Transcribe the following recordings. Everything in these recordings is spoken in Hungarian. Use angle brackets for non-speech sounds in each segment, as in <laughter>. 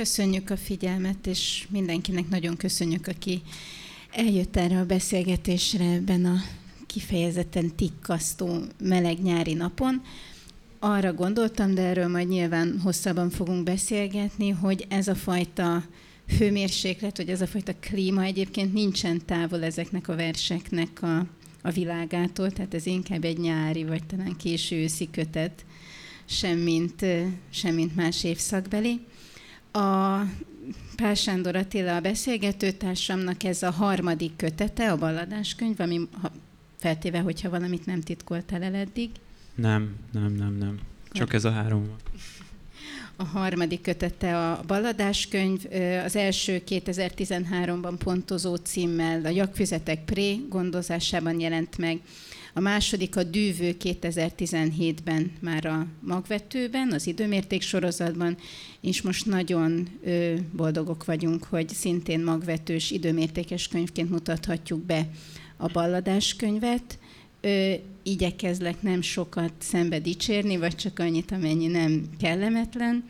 Köszönjük a figyelmet, és mindenkinek nagyon köszönjük, aki eljött erre a beszélgetésre ebben a kifejezetten tikkasztó meleg nyári napon. Arra gondoltam, de erről majd nyilván hosszabban fogunk beszélgetni, hogy ez a fajta hőmérséklet, vagy ez a fajta klíma egyébként nincsen távol ezeknek a verseknek a, a világától, tehát ez inkább egy nyári, vagy talán késő őszi kötet, semmint, semmint más évszakbeli. A Pál Sándor Attila a beszélgetőtársamnak ez a harmadik kötete, a balladáskönyv, ami feltéve, hogyha valamit nem titkoltál el eddig. Nem, nem, nem, nem. Csak ez a három van. A harmadik kötete a balladáskönyv, az első 2013-ban pontozó címmel a Jakfüzetek Pré gondozásában jelent meg, a második a Dűvő 2017-ben már a magvetőben, az időmérték sorozatban, és most nagyon boldogok vagyunk, hogy szintén magvetős időmértékes könyvként mutathatjuk be a balladás könyvet. Igyekezlek nem sokat szembe dicsérni, vagy csak annyit, amennyi nem kellemetlen,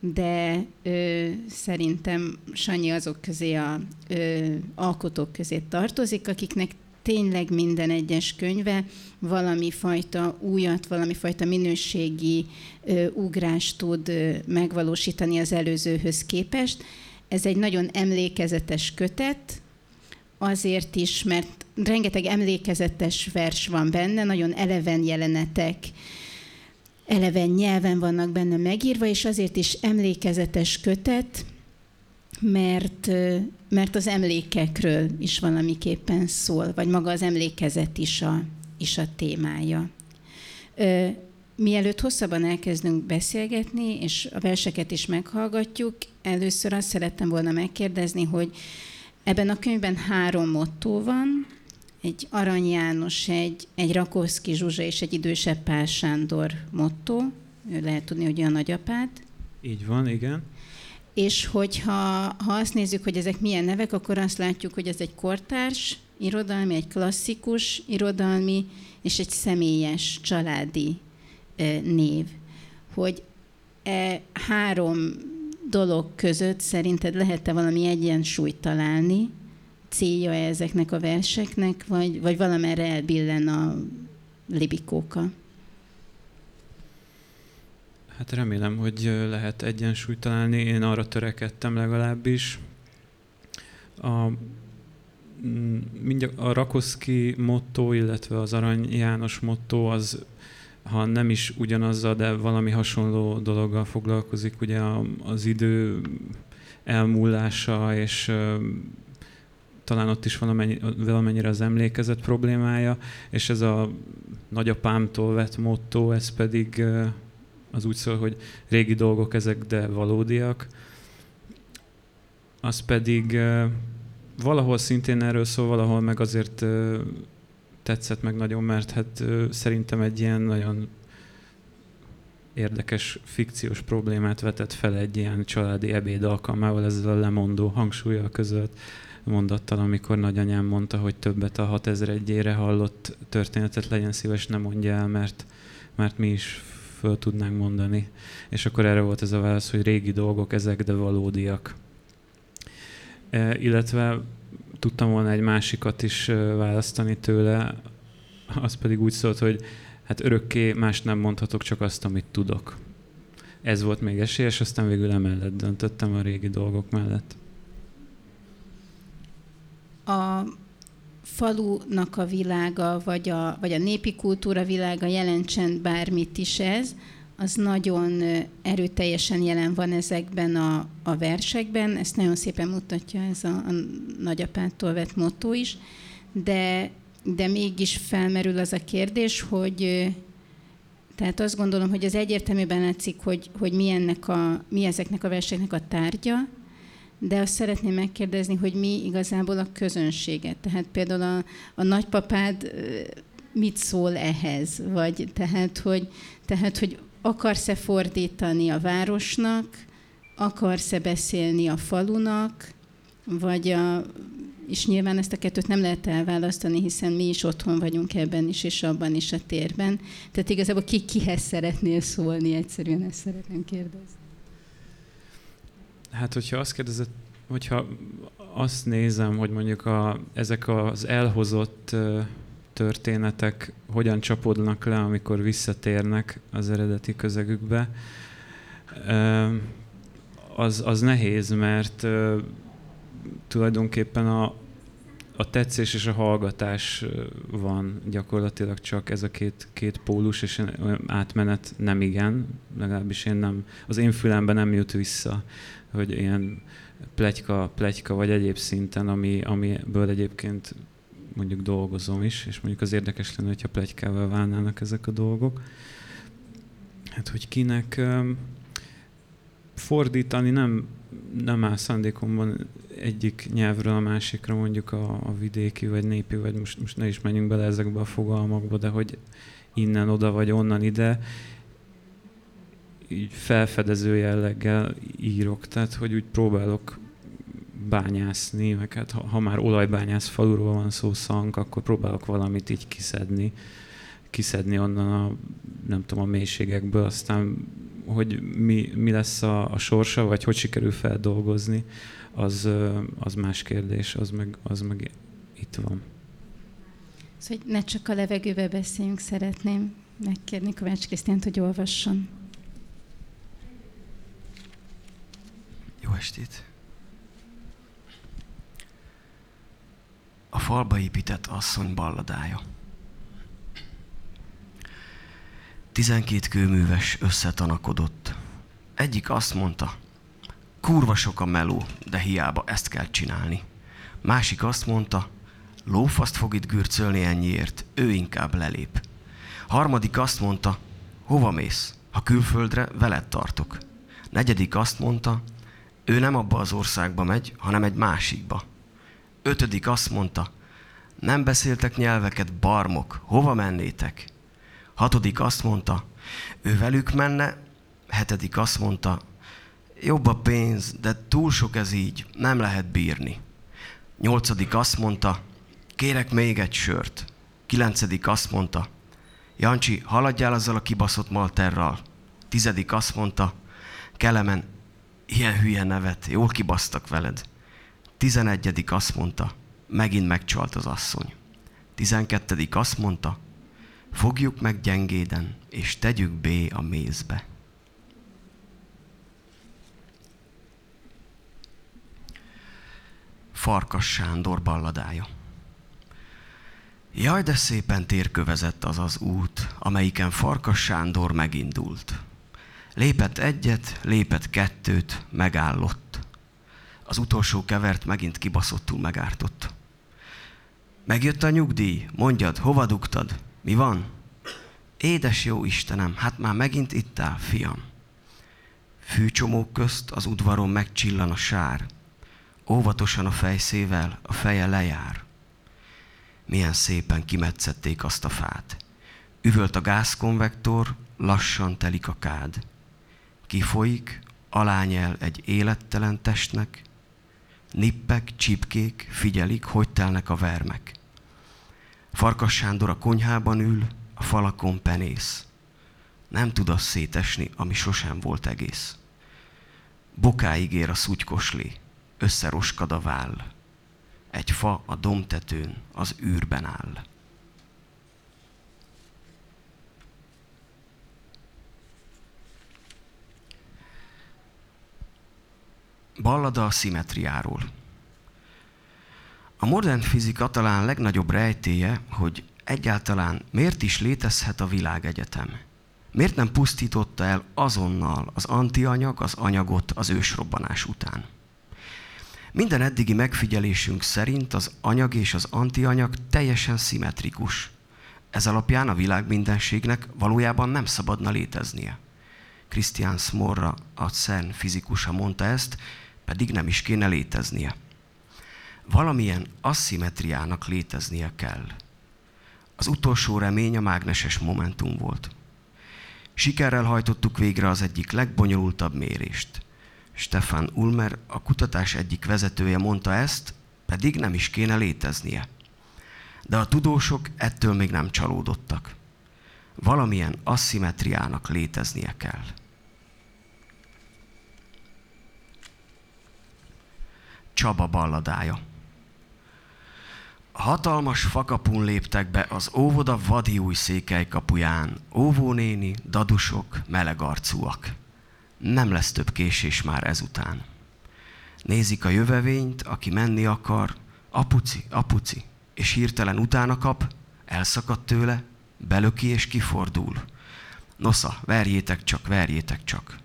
de ö, szerintem Sanyi azok közé a ö, alkotók közé tartozik, akiknek tényleg minden egyes könyve valami fajta újat, valami fajta minőségi ö, ugrást tud ö, megvalósítani az előzőhöz képest. Ez egy nagyon emlékezetes kötet, azért is, mert rengeteg emlékezetes vers van benne, nagyon eleven jelenetek, eleven nyelven vannak benne megírva, és azért is emlékezetes kötet, mert, mert az emlékekről is valamiképpen szól, vagy maga az emlékezet is a, is a témája. Mielőtt hosszabban elkezdünk beszélgetni, és a verseket is meghallgatjuk, először azt szerettem volna megkérdezni, hogy ebben a könyvben három motto van, egy Arany János, egy, egy Rakoszki Zsuzsa és egy idősebb Pál Sándor motto. Ő lehet tudni, hogy a nagyapád. Így van, igen. És hogyha ha azt nézzük, hogy ezek milyen nevek, akkor azt látjuk, hogy ez egy kortárs irodalmi, egy klasszikus irodalmi, és egy személyes, családi név. Hogy e három dolog között szerinted lehet-e valami egyensúlyt találni, célja ezeknek a verseknek, vagy, vagy valamerre elbillen a libikóka? Hát remélem, hogy lehet egyensúlyt találni. Én arra törekedtem legalábbis. A, mm, a Rakoszki motto, illetve az Arany János motto az, ha nem is ugyanazzal, de valami hasonló dologgal foglalkozik, ugye az idő elmúlása, és talán ott is valamennyi, valamennyire az emlékezet problémája, és ez a nagyapámtól vett motto, ez pedig az úgy szól, hogy régi dolgok ezek, de valódiak. Az pedig valahol szintén erről szól, valahol meg azért tetszett meg nagyon, mert hát szerintem egy ilyen nagyon érdekes fikciós problémát vetett fel egy ilyen családi ebéd alkalmával ezzel a lemondó hangsúlyjal között mondattal, amikor nagyanyám mondta, hogy többet a 6001 hallott történetet legyen szíves, nem mondja el, mert, mert mi is föl tudnánk mondani. És akkor erre volt ez a válasz, hogy régi dolgok ezek, de valódiak. E, illetve tudtam volna egy másikat is választani tőle, az pedig úgy szólt, hogy hát örökké más nem mondhatok, csak azt, amit tudok. Ez volt még esélyes, aztán végül emellett döntöttem a régi dolgok mellett. A falunak a világa, vagy a, vagy a népi kultúra világa jelentsen bármit is ez, az nagyon erőteljesen jelen van ezekben a, a versekben, ezt nagyon szépen mutatja ez a, a nagyapától vett motto is, de, de mégis felmerül az a kérdés, hogy tehát azt gondolom, hogy az egyértelműen látszik, hogy, hogy mi, ennek a, mi ezeknek a verseknek a tárgya, de azt szeretném megkérdezni, hogy mi igazából a közönséget. Tehát például a, a nagypapád mit szól ehhez? Vagy tehát, hogy, tehát, hogy akarsz-e fordítani a városnak, akarsz-e beszélni a falunak, vagy a, és nyilván ezt a kettőt nem lehet elválasztani, hiszen mi is otthon vagyunk ebben is, és abban is a térben. Tehát igazából ki kihez szeretnél szólni, egyszerűen ezt szeretném kérdezni. Hát, hogyha azt kérdezed, hogyha azt nézem, hogy mondjuk a, ezek az elhozott történetek hogyan csapódnak le, amikor visszatérnek az eredeti közegükbe, az, az nehéz, mert tulajdonképpen a, a tetszés és a hallgatás van gyakorlatilag csak ez a két, két pólus, és átmenet nem igen, legalábbis én nem, az én fülemben nem jut vissza, hogy ilyen plegyka, plegyka vagy egyéb szinten, ami, amiből egyébként mondjuk dolgozom is, és mondjuk az érdekes lenne, hogyha plegykával válnának ezek a dolgok. Hát, hogy kinek fordítani nem, nem áll szándékomban egyik nyelvről a másikra, mondjuk a, a vidéki, vagy népi, vagy most, most ne is menjünk bele ezekbe a fogalmakba, de hogy innen oda, vagy onnan ide, így felfedező jelleggel írok, tehát hogy úgy próbálok bányászni, meg hát ha, ha már olajbányász faluról van szó szank, akkor próbálok valamit így kiszedni, kiszedni onnan a, nem tudom, a mélységekből, aztán hogy mi, mi lesz a, a sorsa, vagy hogy sikerül feldolgozni, az, az más kérdés, az meg, az meg itt van. Szóval, hogy ne csak a levegőbe beszéljünk, szeretném megkérni Kovács Krisztiánt, hogy olvasson. Jó estét! A falba épített asszony balladája. Tizenkét kőműves összetanakodott. Egyik azt mondta, kurva sok a meló, de hiába ezt kell csinálni. Másik azt mondta, lófaszt fog itt gürcölni ennyiért, ő inkább lelép. Harmadik azt mondta, hova mész? Ha külföldre, veled tartok. Negyedik azt mondta, ő nem abba az országba megy, hanem egy másikba. Ötödik azt mondta, nem beszéltek nyelveket, barmok, hova mennétek? Hatodik azt mondta, ő velük menne, hetedik azt mondta, jobb a pénz, de túl sok ez így, nem lehet bírni. Nyolcadik azt mondta, kérek még egy sört. Kilencedik azt mondta, Jancsi, haladjál azzal a kibaszott malterral. Tizedik azt mondta, Kelemen, ilyen hülye nevet, jól kibasztak veled. Tizenegyedik azt mondta, megint megcsalt az asszony. Tizenkettedik azt mondta, fogjuk meg gyengéden, és tegyük bé a mézbe. Farkas Sándor balladája. Jaj, de szépen térkövezett az az út, amelyiken Farkas Sándor megindult. Lépett egyet, lépett kettőt, megállott. Az utolsó kevert megint kibaszottul megártott. Megjött a nyugdíj, mondjad, hova dugtad? Mi van? Édes jó Istenem, hát már megint itt áll, fiam. Fűcsomók közt az udvaron megcsillan a sár. Óvatosan a fejszével, a feje lejár. Milyen szépen kimetszették azt a fát. Üvölt a gázkonvektor, lassan telik a kád. Kifolyik, alányel egy élettelen testnek, nippek, csipkék figyelik, hogy telnek a vermek. Farkas Sándor a konyhában ül, a falakon penész. Nem tud az szétesni, ami sosem volt egész. Bokáig ér a szutykosli, összeroskad a váll. Egy fa a domtetőn az űrben áll. Ballada a szimetriáról. A modern fizika talán legnagyobb rejtéje, hogy egyáltalán miért is létezhet a világegyetem. Miért nem pusztította el azonnal az antianyag az anyagot az ősrobbanás után? Minden eddigi megfigyelésünk szerint az anyag és az antianyag teljesen szimmetrikus. Ez alapján a világ mindenségnek valójában nem szabadna léteznie. Christian Smorra, a CERN fizikusa mondta ezt, pedig nem is kéne léteznie. Valamilyen asszimetriának léteznie kell. Az utolsó remény a mágneses momentum volt. Sikerrel hajtottuk végre az egyik legbonyolultabb mérést. Stefan Ulmer, a kutatás egyik vezetője mondta ezt, pedig nem is kéne léteznie. De a tudósok ettől még nem csalódottak. Valamilyen asszimetriának léteznie kell. Csaba balladája. Hatalmas fakapun léptek be az óvoda vadi új székely kapuján. Óvónéni, dadusok, melegarcúak. Nem lesz több késés már ezután. Nézik a jövevényt, aki menni akar, apuci, apuci, és hirtelen utána kap, elszakad tőle, belöki és kifordul. Nosza, verjétek csak, verjétek csak.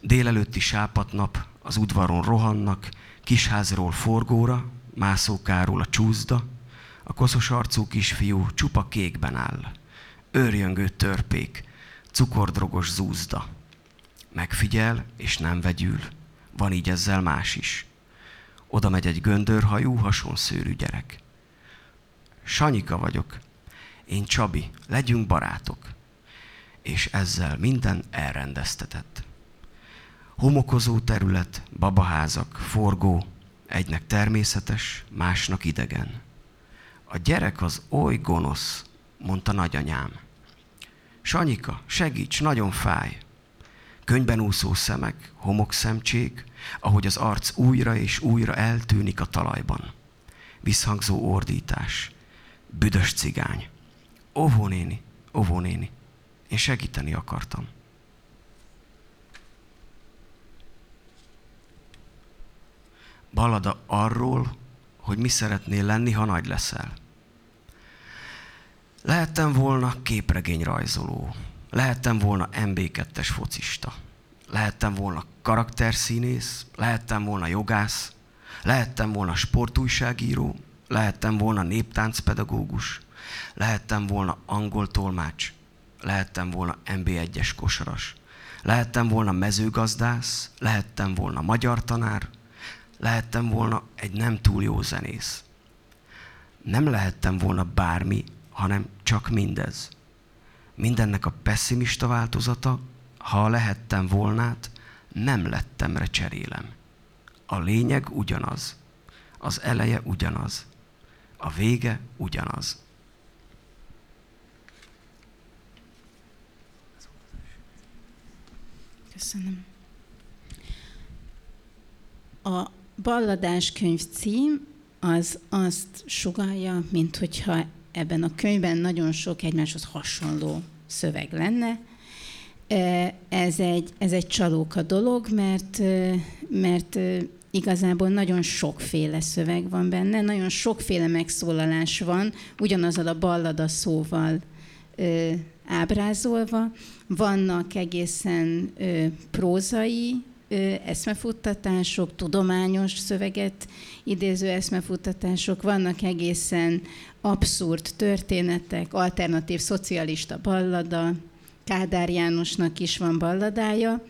Délelőtti sápatnap, az udvaron rohannak, kisházról forgóra, mászókáról a csúzda, a koszos arcú kisfiú csupa kékben áll. Őrjöngő törpék, cukordrogos zúzda. Megfigyel, és nem vegyül. Van így ezzel más is. Oda megy egy göndörhajú, hasonszőrű gyerek. Sanyika vagyok. Én Csabi, legyünk barátok. És ezzel minden elrendeztetett. Homokozó terület, babaházak, forgó, egynek természetes, másnak idegen. A gyerek az oly gonosz, mondta nagyanyám. Sanyika, segíts, nagyon fáj. Könyben úszó szemek, homokszemcsék, ahogy az arc újra és újra eltűnik a talajban. Visszhangzó ordítás. Büdös cigány. Óvónéni, óvónéni. Én segíteni akartam. Ballada arról, hogy mi szeretnél lenni, ha nagy leszel. Lehettem volna képregényrajzoló, lehettem lehettem volna MB2-es focista, lehettem volna karakterszínész, lehettem volna jogász, lehettem volna sportújságíró, lehettem volna néptáncpedagógus, lehettem volna angol tolmács, lehettem volna MB1-es kosaras, lehettem volna mezőgazdász, lehettem volna magyar tanár, lehettem volna egy nem túl jó zenész. Nem lehettem volna bármi, hanem csak mindez. Mindennek a pessimista változata, ha lehettem volnát, nem lettemre cserélem. A lényeg ugyanaz. Az eleje ugyanaz. A vége ugyanaz. Köszönöm. A balladás könyv cím az azt sugalja, mint hogyha ebben a könyvben nagyon sok egymáshoz hasonló szöveg lenne. Ez egy, ez egy csalóka dolog, mert, mert igazából nagyon sokféle szöveg van benne, nagyon sokféle megszólalás van, ugyanazzal a ballada szóval ábrázolva. Vannak egészen prózai eszmefuttatások, tudományos szöveget idéző eszmefuttatások, vannak egészen abszurd történetek, alternatív szocialista ballada, Kádár Jánosnak is van balladája,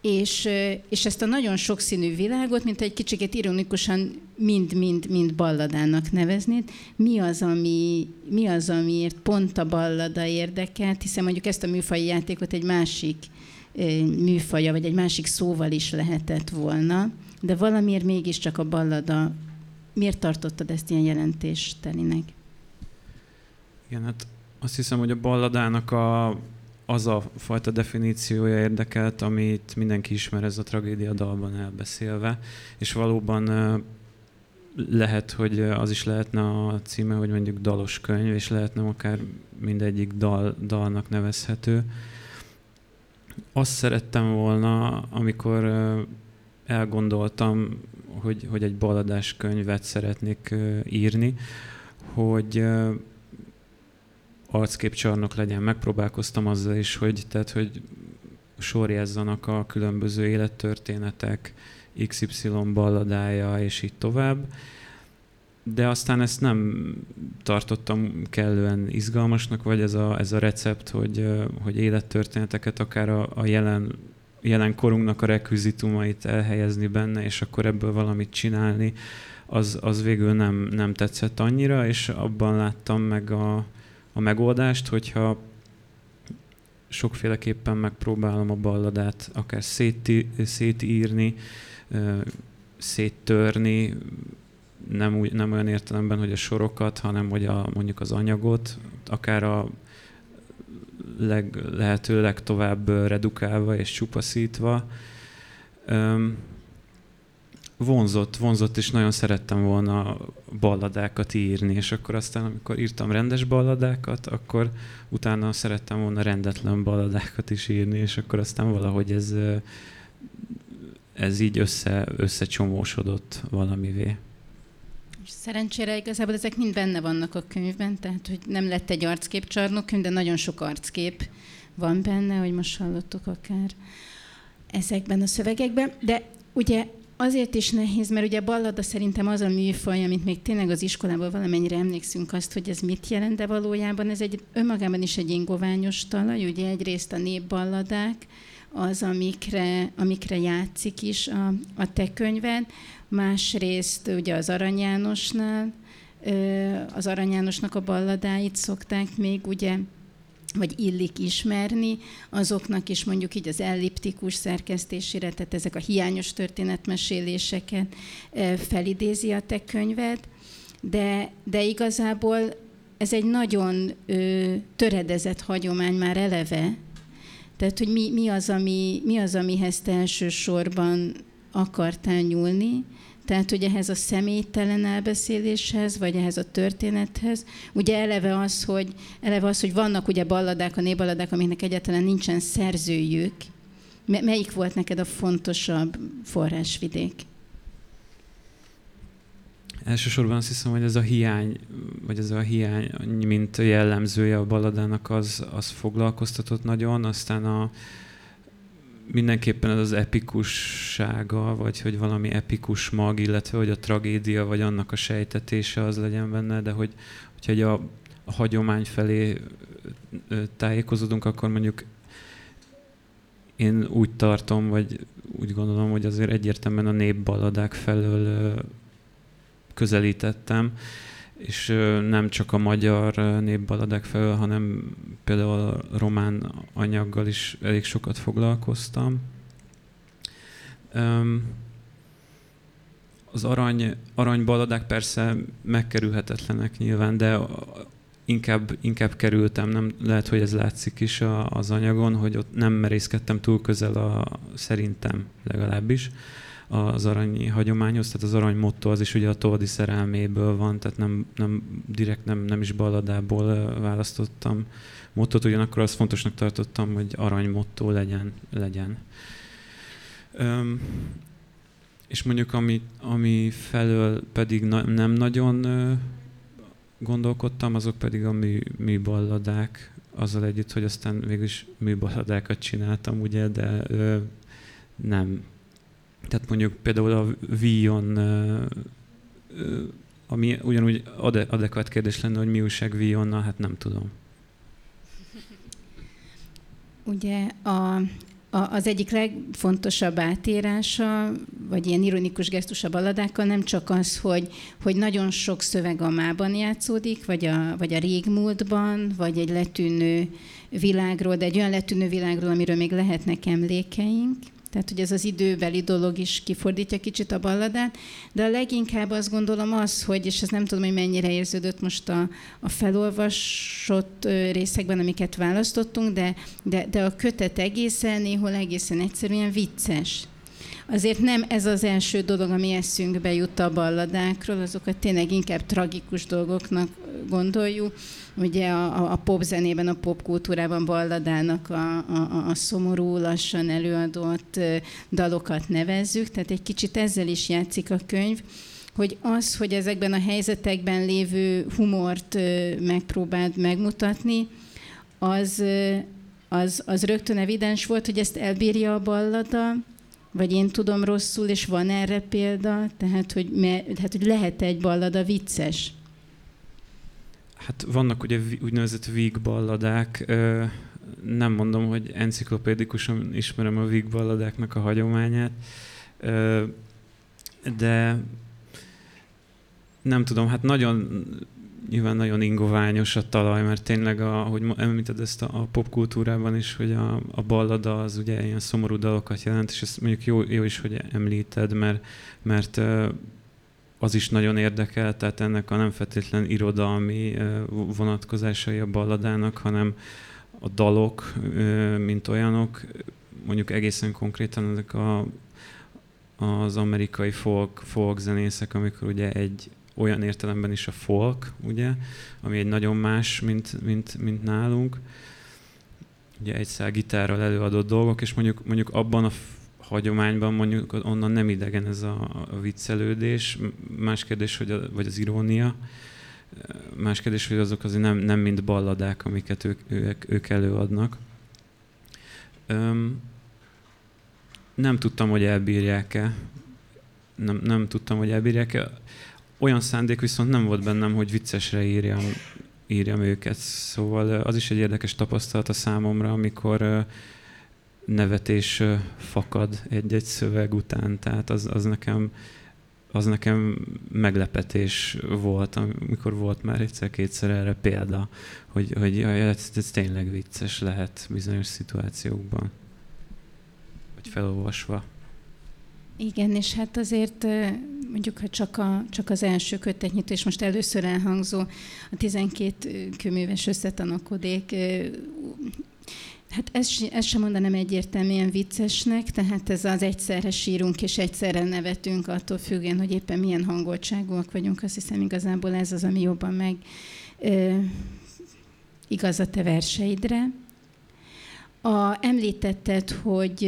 és, és ezt a nagyon sokszínű világot, mint egy kicsit ironikusan mind-mind-mind balladának neveznéd. Mi az, ami, mi az, amiért pont a ballada érdekelt, hiszen mondjuk ezt a műfai játékot egy másik műfaja, vagy egy másik szóval is lehetett volna, de valamiért mégiscsak a ballada, miért tartottad ezt ilyen jelentéstelinek? Igen, hát azt hiszem, hogy a balladának a, az a fajta definíciója érdekelt, amit mindenki ismer ez a tragédia dalban elbeszélve, és valóban lehet, hogy az is lehetne a címe, hogy mondjuk dalos könyv, és lehetne akár mindegyik dal, dalnak nevezhető azt szerettem volna, amikor elgondoltam, hogy, hogy egy baladás könyvet szeretnék írni, hogy arcképcsarnok legyen. Megpróbálkoztam azzal is, hogy, tehát, hogy sorjázzanak a különböző élettörténetek, XY balladája, és így tovább de aztán ezt nem tartottam kellően izgalmasnak, vagy ez a, ez a recept, hogy, hogy élettörténeteket akár a, a jelen, jelen korunknak a rekvizitumait elhelyezni benne, és akkor ebből valamit csinálni, az, az végül nem, nem tetszett annyira, és abban láttam meg a, a megoldást, hogyha sokféleképpen megpróbálom a balladát akár széti, szétírni, széttörni, nem, úgy, nem olyan értelemben, hogy a sorokat, hanem hogy a, mondjuk az anyagot, akár a leg, lehető legtovább redukálva és csupaszítva. Üm, vonzott, vonzott, és nagyon szerettem volna balladákat írni, és akkor aztán, amikor írtam rendes balladákat, akkor utána szerettem volna rendetlen balladákat is írni, és akkor aztán valahogy ez, ez így össze, összecsomósodott valamivé. Szerencsére igazából ezek mind benne vannak a könyvben, tehát hogy nem lett egy arcképcsarnok könyv, de nagyon sok arckép van benne, hogy most hallottuk akár ezekben a szövegekben. De ugye azért is nehéz, mert ugye ballada szerintem az a műfaj, amit még tényleg az iskolában valamennyire emlékszünk azt, hogy ez mit jelent, de valójában ez egy önmagában is egy ingoványos talaj, ugye egyrészt a népballadák, az, amikre, amikre játszik is a, a te könyved, másrészt ugye az Arany Jánosnál, az Arany Jánosnak a balladáit szokták még ugye vagy illik ismerni, azoknak is mondjuk így az elliptikus szerkesztésére, tehát ezek a hiányos történetmeséléseket felidézi a te könyved, de, de igazából ez egy nagyon ö, töredezett hagyomány már eleve, tehát hogy mi, mi, az, ami, mi az, amihez te elsősorban akartál nyúlni, tehát, hogy ehhez a személytelen elbeszéléshez, vagy ehhez a történethez, ugye eleve az, hogy, eleve az, hogy vannak ugye balladák, a népballadák, amiknek egyáltalán nincsen szerzőjük. Melyik volt neked a fontosabb forrásvidék? Elsősorban azt hiszem, hogy ez a hiány, vagy ez a hiány, mint jellemzője a balladának, az, az foglalkoztatott nagyon, aztán a, mindenképpen az epikussága, vagy hogy valami epikus mag, illetve hogy a tragédia, vagy annak a sejtetése az legyen benne, de hogy, hogyha egy a, a hagyomány felé tájékozódunk, akkor mondjuk én úgy tartom, vagy úgy gondolom, hogy azért egyértelműen a népbaladák felől közelítettem, és nem csak a magyar népbaladák felől, hanem például a román anyaggal is elég sokat foglalkoztam. Az arany, aranybaladák persze megkerülhetetlenek nyilván, de inkább, inkább kerültem, nem lehet, hogy ez látszik is a, az anyagon, hogy ott nem merészkedtem túl közel a, szerintem legalábbis az aranyi hagyományhoz, tehát az arany motto az is ugye a Toldi szerelméből van, tehát nem, nem direkt nem, nem is balladából választottam mottot, ugyanakkor azt fontosnak tartottam, hogy arany motto legyen. legyen. Öm, és mondjuk ami, ami felől pedig na, nem nagyon ö, gondolkodtam, azok pedig a mű, műballadák, azzal együtt, hogy aztán végülis műballadákat csináltam, ugye, de ö, nem, tehát mondjuk például a Vion, ami ugyanúgy adekvát kérdés lenne, hogy mi újság Vionnal, hát nem tudom. Ugye a, a, az egyik legfontosabb átírása, vagy ilyen ironikus gesztus a balladákkal nem csak az, hogy, hogy nagyon sok szöveg a mában játszódik, vagy a, vagy a régmúltban, vagy egy letűnő világról, de egy olyan letűnő világról, amiről még lehetnek emlékeink, tehát, hogy ez az időbeli dolog is kifordítja kicsit a balladát, de a leginkább azt gondolom az, hogy, és ez nem tudom, hogy mennyire érződött most a, a felolvasott részekben, amiket választottunk, de, de, de a kötet egészen, néhol egészen egyszerűen vicces. Azért nem ez az első dolog, ami eszünkbe jut a balladákról, azokat tényleg inkább tragikus dolgoknak gondoljuk. Ugye a, a pop zenében, a pop kultúrában balladának a, a, a szomorú, lassan előadott dalokat nevezzük, tehát egy kicsit ezzel is játszik a könyv hogy az, hogy ezekben a helyzetekben lévő humort megpróbáld megmutatni, az, az, az rögtön evidens volt, hogy ezt elbírja a ballada, vagy én tudom rosszul, és van erre példa, tehát hogy, tehát, hogy lehet egy ballada vicces. Hát vannak ugye úgynevezett víg balladák. Nem mondom, hogy enciklopédikusan ismerem a víg balladáknak a hagyományát, de nem tudom, hát nagyon nyilván nagyon ingoványos a talaj, mert tényleg, a, hogy említed ezt a, a popkultúrában is, hogy a, a ballada az ugye ilyen szomorú dalokat jelent, és ezt mondjuk jó, jó is, hogy említed, mert, mert az is nagyon érdekel, tehát ennek a nem feltétlen irodalmi vonatkozásai a balladának, hanem a dalok, mint olyanok, mondjuk egészen konkrétan ezek a, az amerikai folk, folk zenészek, amikor ugye egy olyan értelemben is a folk, ugye, ami egy nagyon más, mint, mint, mint nálunk. Ugye egy gitárral előadott dolgok, és mondjuk, mondjuk abban a hagyományban mondjuk onnan nem idegen ez a, a viccelődés. Más kérdés, hogy a, vagy az irónia. Más kérdés, hogy azok azért nem, nem mind balladák, amiket ők, ők, ők előadnak. Öm, nem tudtam, hogy elbírják-e. Nem, nem tudtam, hogy elbírják-e. Olyan szándék viszont nem volt bennem, hogy viccesre írjam, írjam őket. Szóval az is egy érdekes tapasztalat a számomra, amikor nevetés fakad egy-egy szöveg után. Tehát az, az nekem az nekem meglepetés volt, amikor volt már egyszer-kétszer erre példa, hogy, hogy ez, ez tényleg vicces lehet bizonyos szituációkban vagy felolvasva. Igen, és hát azért mondjuk, ha csak, a, csak az első kötetnyitó, és most először elhangzó a 12 kőműves összetanakodék, Hát ezt, ezt sem mondanám egyértelműen viccesnek, tehát ez az egyszerre sírunk és egyszerre nevetünk, attól függően, hogy éppen milyen hangoltságúak vagyunk, azt hiszem igazából ez az, ami jobban meg ö, igaz a te verseidre. A, említetted, hogy,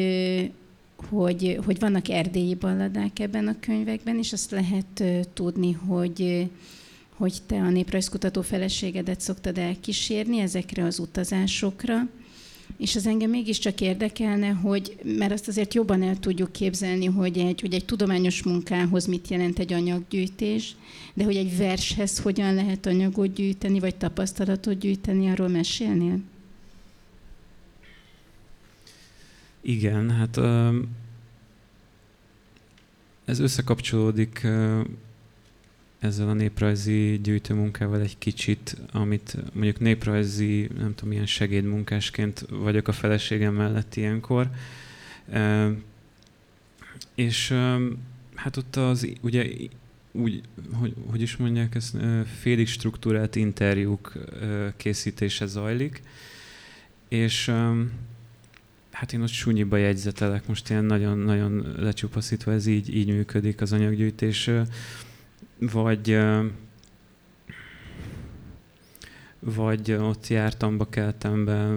hogy, hogy vannak erdélyi balladák ebben a könyvekben, és azt lehet tudni, hogy, hogy te a néprajzkutató feleségedet szoktad elkísérni ezekre az utazásokra. És az engem mégiscsak érdekelne, hogy, mert azt azért jobban el tudjuk képzelni, hogy egy, hogy egy tudományos munkához mit jelent egy anyaggyűjtés, de hogy egy vershez hogyan lehet anyagot gyűjteni, vagy tapasztalatot gyűjteni, arról mesélnél? Igen, hát ez összekapcsolódik ezzel a néprajzi gyűjtőmunkával egy kicsit, amit mondjuk néprajzi, nem tudom, milyen segédmunkásként vagyok a feleségem mellett ilyenkor. És hát ott az, ugye úgy, hogy, hogy is mondják ezt, félig struktúrált interjúk készítése zajlik, és Hát én ott sunyiba jegyzetelek, most ilyen nagyon-nagyon lecsupaszítva ez így, így működik az anyaggyűjtés. Vagy vagy ott jártam, keltem be,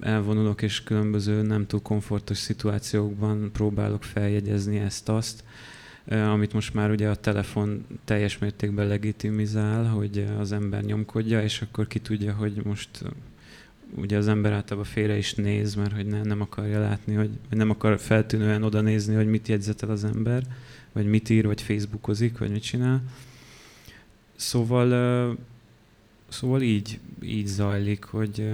elvonulok, és különböző nem túl komfortos szituációkban próbálok feljegyezni ezt-azt, amit most már ugye a telefon teljes mértékben legitimizál, hogy az ember nyomkodja, és akkor ki tudja, hogy most ugye az ember általában félre is néz, mert hogy ne, nem akarja látni, hogy nem akar feltűnően oda nézni, hogy mit jegyzetel az ember, vagy mit ír, vagy facebookozik, vagy mit csinál. Szóval, szóval így, így zajlik, hogy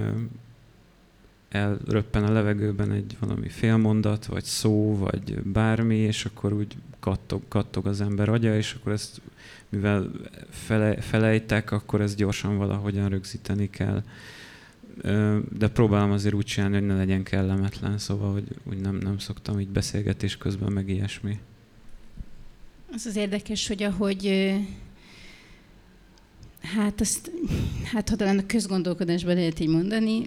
elröppen a levegőben egy valami félmondat, vagy szó, vagy bármi, és akkor úgy kattog, kattog az ember agya, és akkor ezt, mivel fele, felejtek, akkor ezt gyorsan valahogyan rögzíteni kell de próbálom azért úgy csinálni, hogy ne legyen kellemetlen, szóval, hogy úgy nem, nem szoktam így beszélgetés közben, meg ilyesmi. Az az érdekes, hogy ahogy Hát azt, hát ha talán a közgondolkodásban lehet így mondani,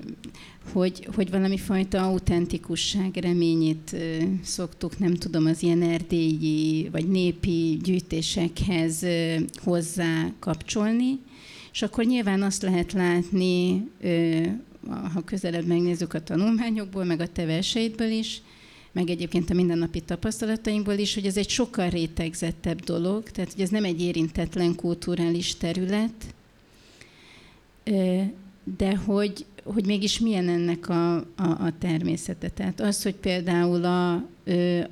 hogy, hogy valami fajta autentikusság reményét szoktuk, nem tudom, az ilyen erdélyi vagy népi gyűjtésekhez hozzá kapcsolni, és akkor nyilván azt lehet látni, ha közelebb megnézzük a tanulmányokból, meg a te is, meg egyébként a mindennapi tapasztalatainkból is, hogy ez egy sokkal rétegzettebb dolog, tehát hogy ez nem egy érintetlen kulturális terület, de hogy, hogy mégis milyen ennek a, a, a természete. Tehát az, hogy például a, a,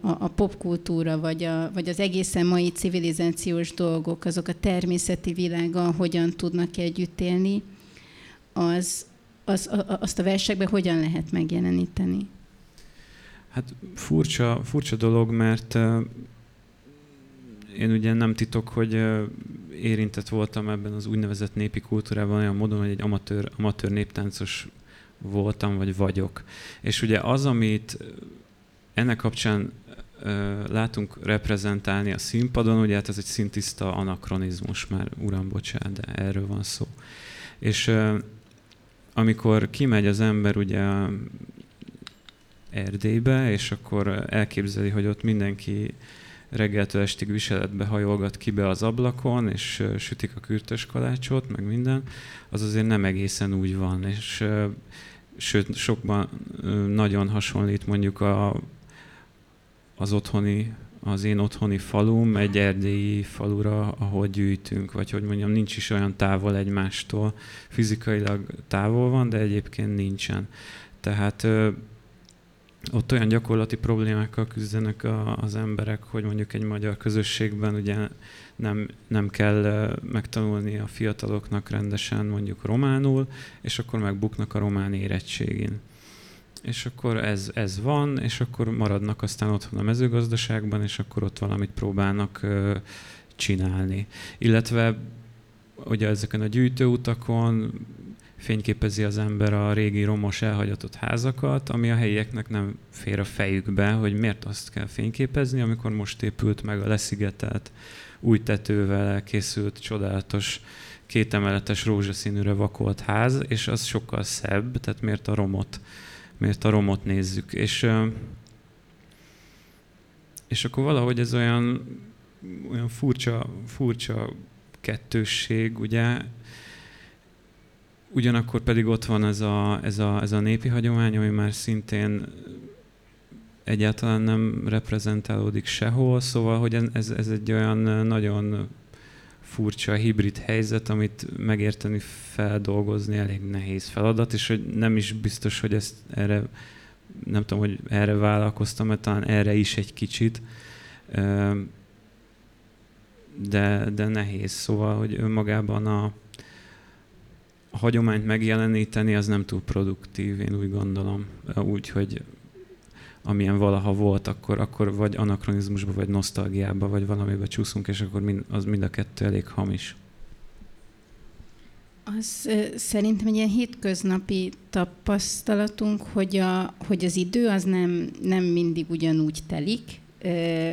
a popkultúra, vagy, a, vagy az egészen mai civilizációs dolgok, azok a természeti világa hogyan tudnak együtt élni, az, az, a, azt a versekben hogyan lehet megjeleníteni? Hát furcsa, furcsa dolog, mert én ugye nem titok, hogy érintett voltam ebben az úgynevezett népi kultúrában olyan módon, hogy egy amatőr, amatőr néptáncos voltam, vagy vagyok. És ugye az, amit ennek kapcsán látunk reprezentálni a színpadon, ugye hát ez egy szintiszta anakronizmus már, uram, bocsánat, de erről van szó. És amikor kimegy az ember ugye Erdélybe, és akkor elképzeli, hogy ott mindenki reggeltől estig viseletbe hajolgat ki be az ablakon, és sütik a kürtös kalácsot, meg minden, az azért nem egészen úgy van. És sőt, sokban nagyon hasonlít mondjuk a, az otthoni az én otthoni falum egy erdélyi falura, ahol gyűjtünk, vagy hogy mondjam, nincs is olyan távol egymástól. Fizikailag távol van, de egyébként nincsen. Tehát ott olyan gyakorlati problémákkal küzdenek a, az emberek, hogy mondjuk egy magyar közösségben ugye nem, nem kell megtanulni a fiataloknak rendesen mondjuk románul, és akkor megbuknak a román érettségén és akkor ez, ez van, és akkor maradnak aztán otthon a mezőgazdaságban, és akkor ott valamit próbálnak ö, csinálni. Illetve ugye ezeken a gyűjtőutakon fényképezi az ember a régi romos elhagyatott házakat, ami a helyieknek nem fér a fejükbe, hogy miért azt kell fényképezni, amikor most épült meg a leszigetelt, új tetővel elkészült, csodálatos kétemeletes rózsaszínűre vakolt ház, és az sokkal szebb, tehát miért a romot miért a romot nézzük. És, és akkor valahogy ez olyan, olyan furcsa, furcsa kettősség, ugye, ugyanakkor pedig ott van ez a, ez, a, ez a népi hagyomány, ami már szintén egyáltalán nem reprezentálódik sehol, szóval hogy ez, ez egy olyan nagyon furcsa hibrid helyzet, amit megérteni, feldolgozni elég nehéz feladat, és hogy nem is biztos, hogy ezt erre, nem tudom, hogy erre vállalkoztam, mert talán erre is egy kicsit, de, de nehéz. Szóval, hogy önmagában a, hagyományt megjeleníteni, az nem túl produktív, én úgy gondolom. Úgy, hogy amilyen valaha volt, akkor, akkor vagy anakronizmusba, vagy nosztalgiába, vagy valamibe csúszunk, és akkor mind, az mind a kettő elég hamis. Az szerintem egy ilyen hétköznapi tapasztalatunk, hogy, a, hogy az idő az nem, nem mindig ugyanúgy telik.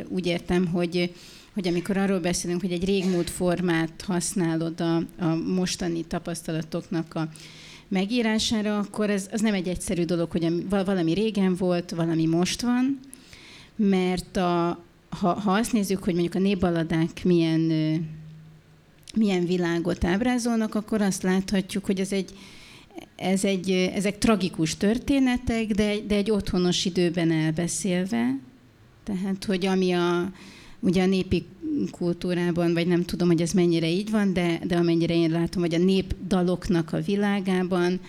Úgy értem, hogy, hogy amikor arról beszélünk, hogy egy régmúlt formát használod a, a mostani tapasztalatoknak a megírására, akkor ez az nem egy egyszerű dolog, hogy valami régen volt, valami most van, mert a, ha, ha azt nézzük, hogy mondjuk a népbaladák milyen, milyen világot ábrázolnak, akkor azt láthatjuk, hogy ez egy, ez egy, ezek tragikus történetek, de, de egy otthonos időben elbeszélve. Tehát, hogy ami a, ugye a népi kultúrában, vagy nem tudom, hogy ez mennyire így van, de, de amennyire én látom, hogy a népdaloknak a világában,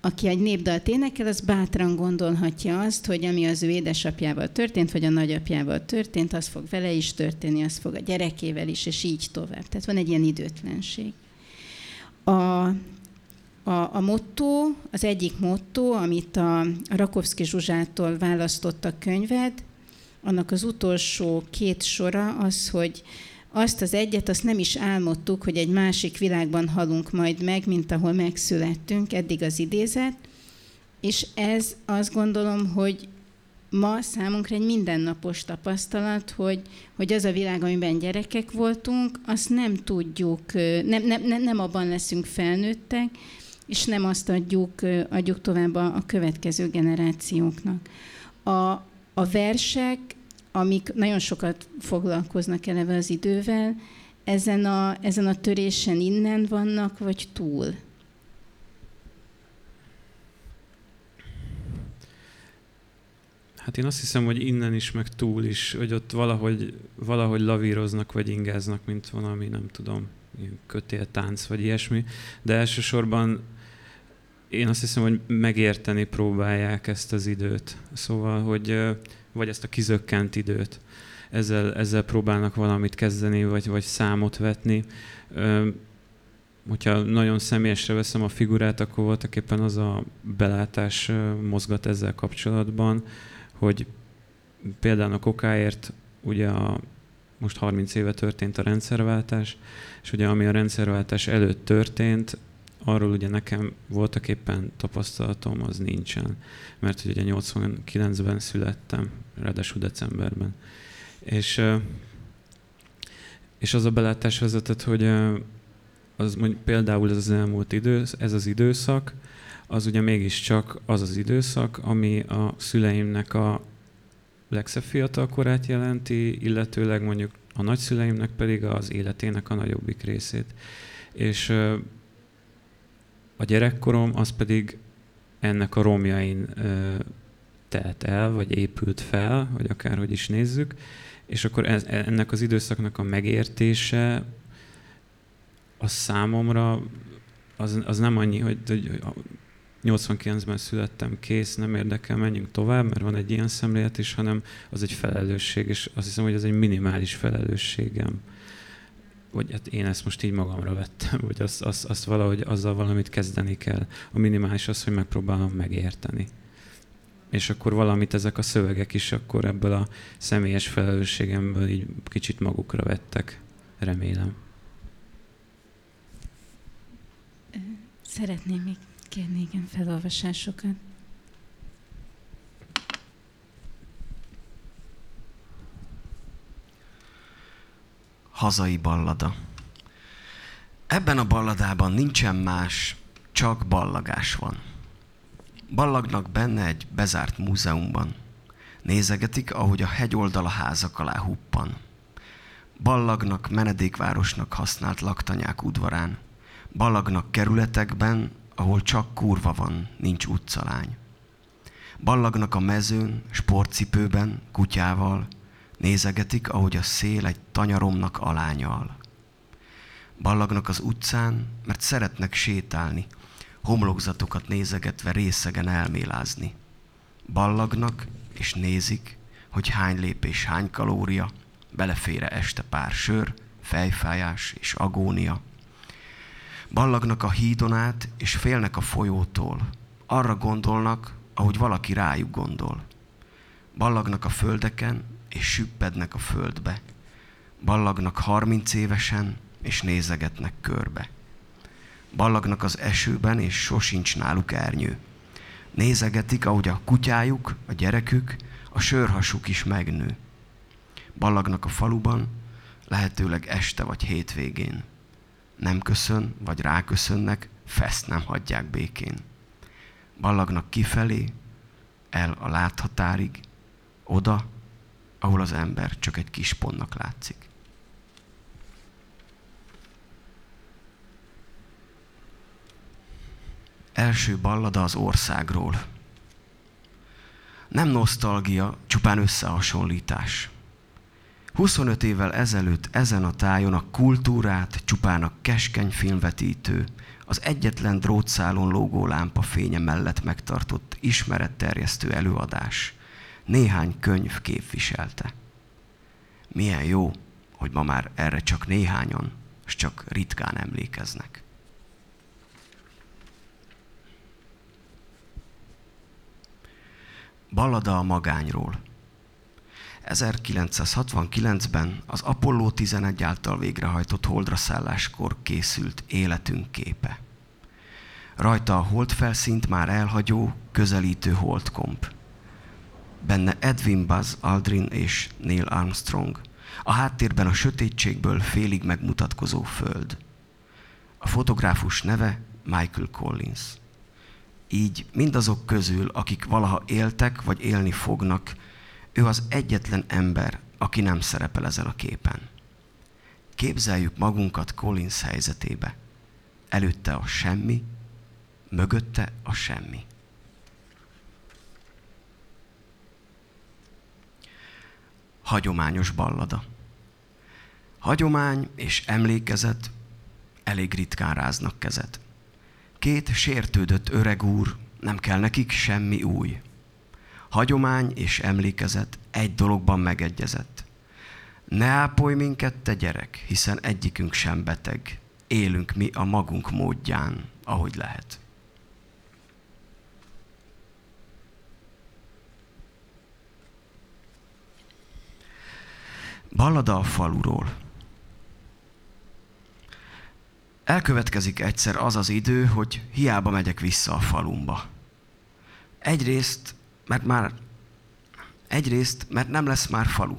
aki egy népdalt énekel, az bátran gondolhatja azt, hogy ami az ő édesapjával történt, vagy a nagyapjával történt, az fog vele is történni, az fog a gyerekével is, és így tovább. Tehát van egy ilyen időtlenség. A, a, a motto, az egyik motto, amit a Rakovszki Zsuzsától választott a könyved, annak az utolsó két sora az, hogy azt az egyet, azt nem is álmodtuk, hogy egy másik világban halunk majd meg, mint ahol megszülettünk, eddig az idézet, és ez azt gondolom, hogy ma számunkra egy mindennapos tapasztalat, hogy, hogy az a világ, amiben gyerekek voltunk, azt nem tudjuk, nem, nem, nem, abban leszünk felnőttek, és nem azt adjuk, adjuk tovább a, a következő generációknak. A, a versek, amik nagyon sokat foglalkoznak eleve az idővel, ezen a, ezen a törésen innen vannak, vagy túl? Hát én azt hiszem, hogy innen is, meg túl is, hogy ott valahogy, valahogy lavíroznak, vagy ingáznak, mint valami, nem tudom, kötéltánc, vagy ilyesmi. De elsősorban én azt hiszem, hogy megérteni próbálják ezt az időt. Szóval, hogy vagy ezt a kizökkent időt. Ezzel, ezzel próbálnak valamit kezdeni, vagy, vagy számot vetni. Ö, hogyha nagyon személyesre veszem a figurát, akkor voltak éppen az a belátás mozgat ezzel kapcsolatban, hogy például a kokáért ugye a, most 30 éve történt a rendszerváltás, és ugye ami a rendszerváltás előtt történt, arról ugye nekem voltak éppen tapasztalatom, az nincsen. Mert ugye 89-ben születtem, ráadásul decemberben. És, és az a belátás vezetett, hogy az mondjuk például ez az elmúlt idő, ez az időszak, az ugye mégiscsak az az időszak, ami a szüleimnek a legszebb fiatal korát jelenti, illetőleg mondjuk a nagyszüleimnek pedig az életének a nagyobbik részét. És a gyerekkorom az pedig ennek a romjain telt el, vagy épült fel, vagy akárhogy is nézzük, és akkor ez, ennek az időszaknak a megértése az számomra az, az nem annyi, hogy, hogy 89-ben születtem, kész, nem érdekel, menjünk tovább, mert van egy ilyen szemlélet is, hanem az egy felelősség, és azt hiszem, hogy ez egy minimális felelősségem. Vagy hát én ezt most így magamra vettem, hogy azt, azt, azt valahogy azzal valamit kezdeni kell. A minimális az, hogy megpróbálom megérteni. És akkor valamit ezek a szövegek is akkor ebből a személyes felelősségemből így kicsit magukra vettek, remélem. Szeretném még kérni, igen, felolvasásokat. Hazai ballada. Ebben a balladában nincsen más, csak ballagás van. Ballagnak benne egy bezárt múzeumban. Nézegetik, ahogy a hegyoldal a házak alá huppan. Ballagnak menedékvárosnak használt laktanyák udvarán. Ballagnak kerületekben, ahol csak kurva van, nincs utcalány. Ballagnak a mezőn, sportcipőben, kutyával, nézegetik, ahogy a szél egy tanyaromnak alányal. Ballagnak az utcán, mert szeretnek sétálni, homlokzatokat nézegetve részegen elmélázni. Ballagnak és nézik, hogy hány lépés, hány kalória, belefére este pár sör, fejfájás és agónia – Ballagnak a hídon át, és félnek a folyótól. Arra gondolnak, ahogy valaki rájuk gondol. Ballagnak a földeken, és süppednek a földbe. Ballagnak harminc évesen, és nézegetnek körbe. Ballagnak az esőben, és sosincs náluk ernyő. Nézegetik, ahogy a kutyájuk, a gyerekük, a sörhasuk is megnő. Ballagnak a faluban, lehetőleg este vagy hétvégén nem köszön, vagy ráköszönnek, fest nem hagyják békén. Ballagnak kifelé, el a láthatárig, oda, ahol az ember csak egy kis pontnak látszik. Első ballada az országról. Nem nosztalgia, csupán összehasonlítás. 25 évvel ezelőtt ezen a tájon a kultúrát csupán a keskeny filmvetítő, az egyetlen drótszálon lógó lámpa fénye mellett megtartott ismeretterjesztő előadás néhány könyv képviselte. Milyen jó, hogy ma már erre csak néhányan, és csak ritkán emlékeznek. Ballada a magányról – 1969-ben az Apollo 11 által végrehajtott holdra szálláskor készült életünk képe. Rajta a holdfelszínt már elhagyó, közelítő holdkomp. Benne Edwin Buzz Aldrin és Neil Armstrong. A háttérben a sötétségből félig megmutatkozó föld. A fotográfus neve Michael Collins. Így mindazok közül, akik valaha éltek vagy élni fognak, ő az egyetlen ember, aki nem szerepel ezen a képen. Képzeljük magunkat Collins helyzetébe. Előtte a semmi, mögötte a semmi. Hagyományos ballada. Hagyomány és emlékezet elég ritkán ráznak kezet. Két sértődött öreg úr, nem kell nekik semmi új. Hagyomány és emlékezet egy dologban megegyezett. Ne ápolj minket, te gyerek, hiszen egyikünk sem beteg. Élünk mi a magunk módján, ahogy lehet. Ballada a faluról. Elkövetkezik egyszer az az idő, hogy hiába megyek vissza a falumba. Egyrészt mert már egyrészt, mert nem lesz már falu.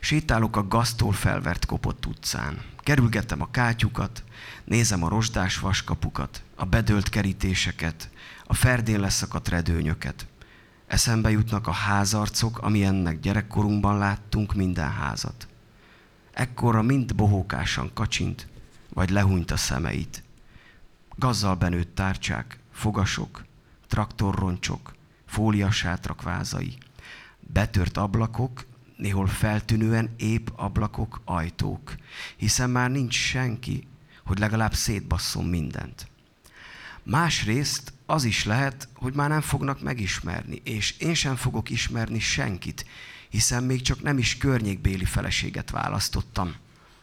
Sétálok a gaztól felvert kopott utcán. Kerülgetem a kátyukat, nézem a rozsdás vaskapukat, a bedölt kerítéseket, a ferdén leszakadt redőnyöket. Eszembe jutnak a házarcok, amilyennek gyerekkorunkban láttunk minden házat. Ekkora mind bohókásan kacsint, vagy lehúnyt a szemeit. Gazzal benőtt tárcsák, fogasok, traktorroncsok, fóliasátrak vázai, betört ablakok, néhol feltűnően épp ablakok, ajtók, hiszen már nincs senki, hogy legalább szétbasszon mindent. Másrészt az is lehet, hogy már nem fognak megismerni, és én sem fogok ismerni senkit, hiszen még csak nem is környékbéli feleséget választottam.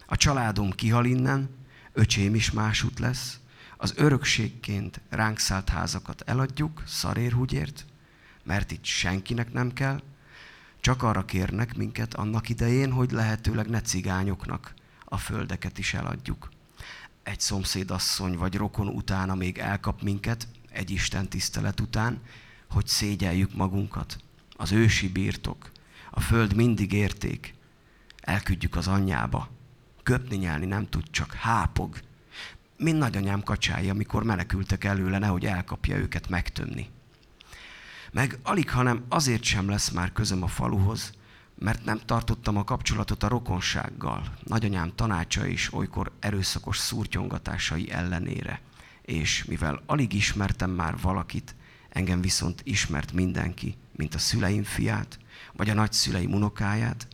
A családom kihal innen, öcsém is másút lesz, az örökségként ránk szállt házakat eladjuk szarérhúgyért, mert itt senkinek nem kell, csak arra kérnek minket annak idején, hogy lehetőleg ne cigányoknak a földeket is eladjuk. Egy szomszédasszony vagy rokon utána még elkap minket, egy Isten tisztelet után, hogy szégyeljük magunkat. Az ősi birtok, a föld mindig érték. Elküldjük az anyjába. Köpni nyelni nem tud, csak hápog. Mind nagyanyám kacsái, amikor menekültek előle, nehogy elkapja őket megtömni. Meg alig, hanem azért sem lesz már közöm a faluhoz, mert nem tartottam a kapcsolatot a rokonsággal, nagyanyám tanácsa is olykor erőszakos szúrtyongatásai ellenére. És mivel alig ismertem már valakit, engem viszont ismert mindenki, mint a szüleim fiát, vagy a nagyszüleim unokáját,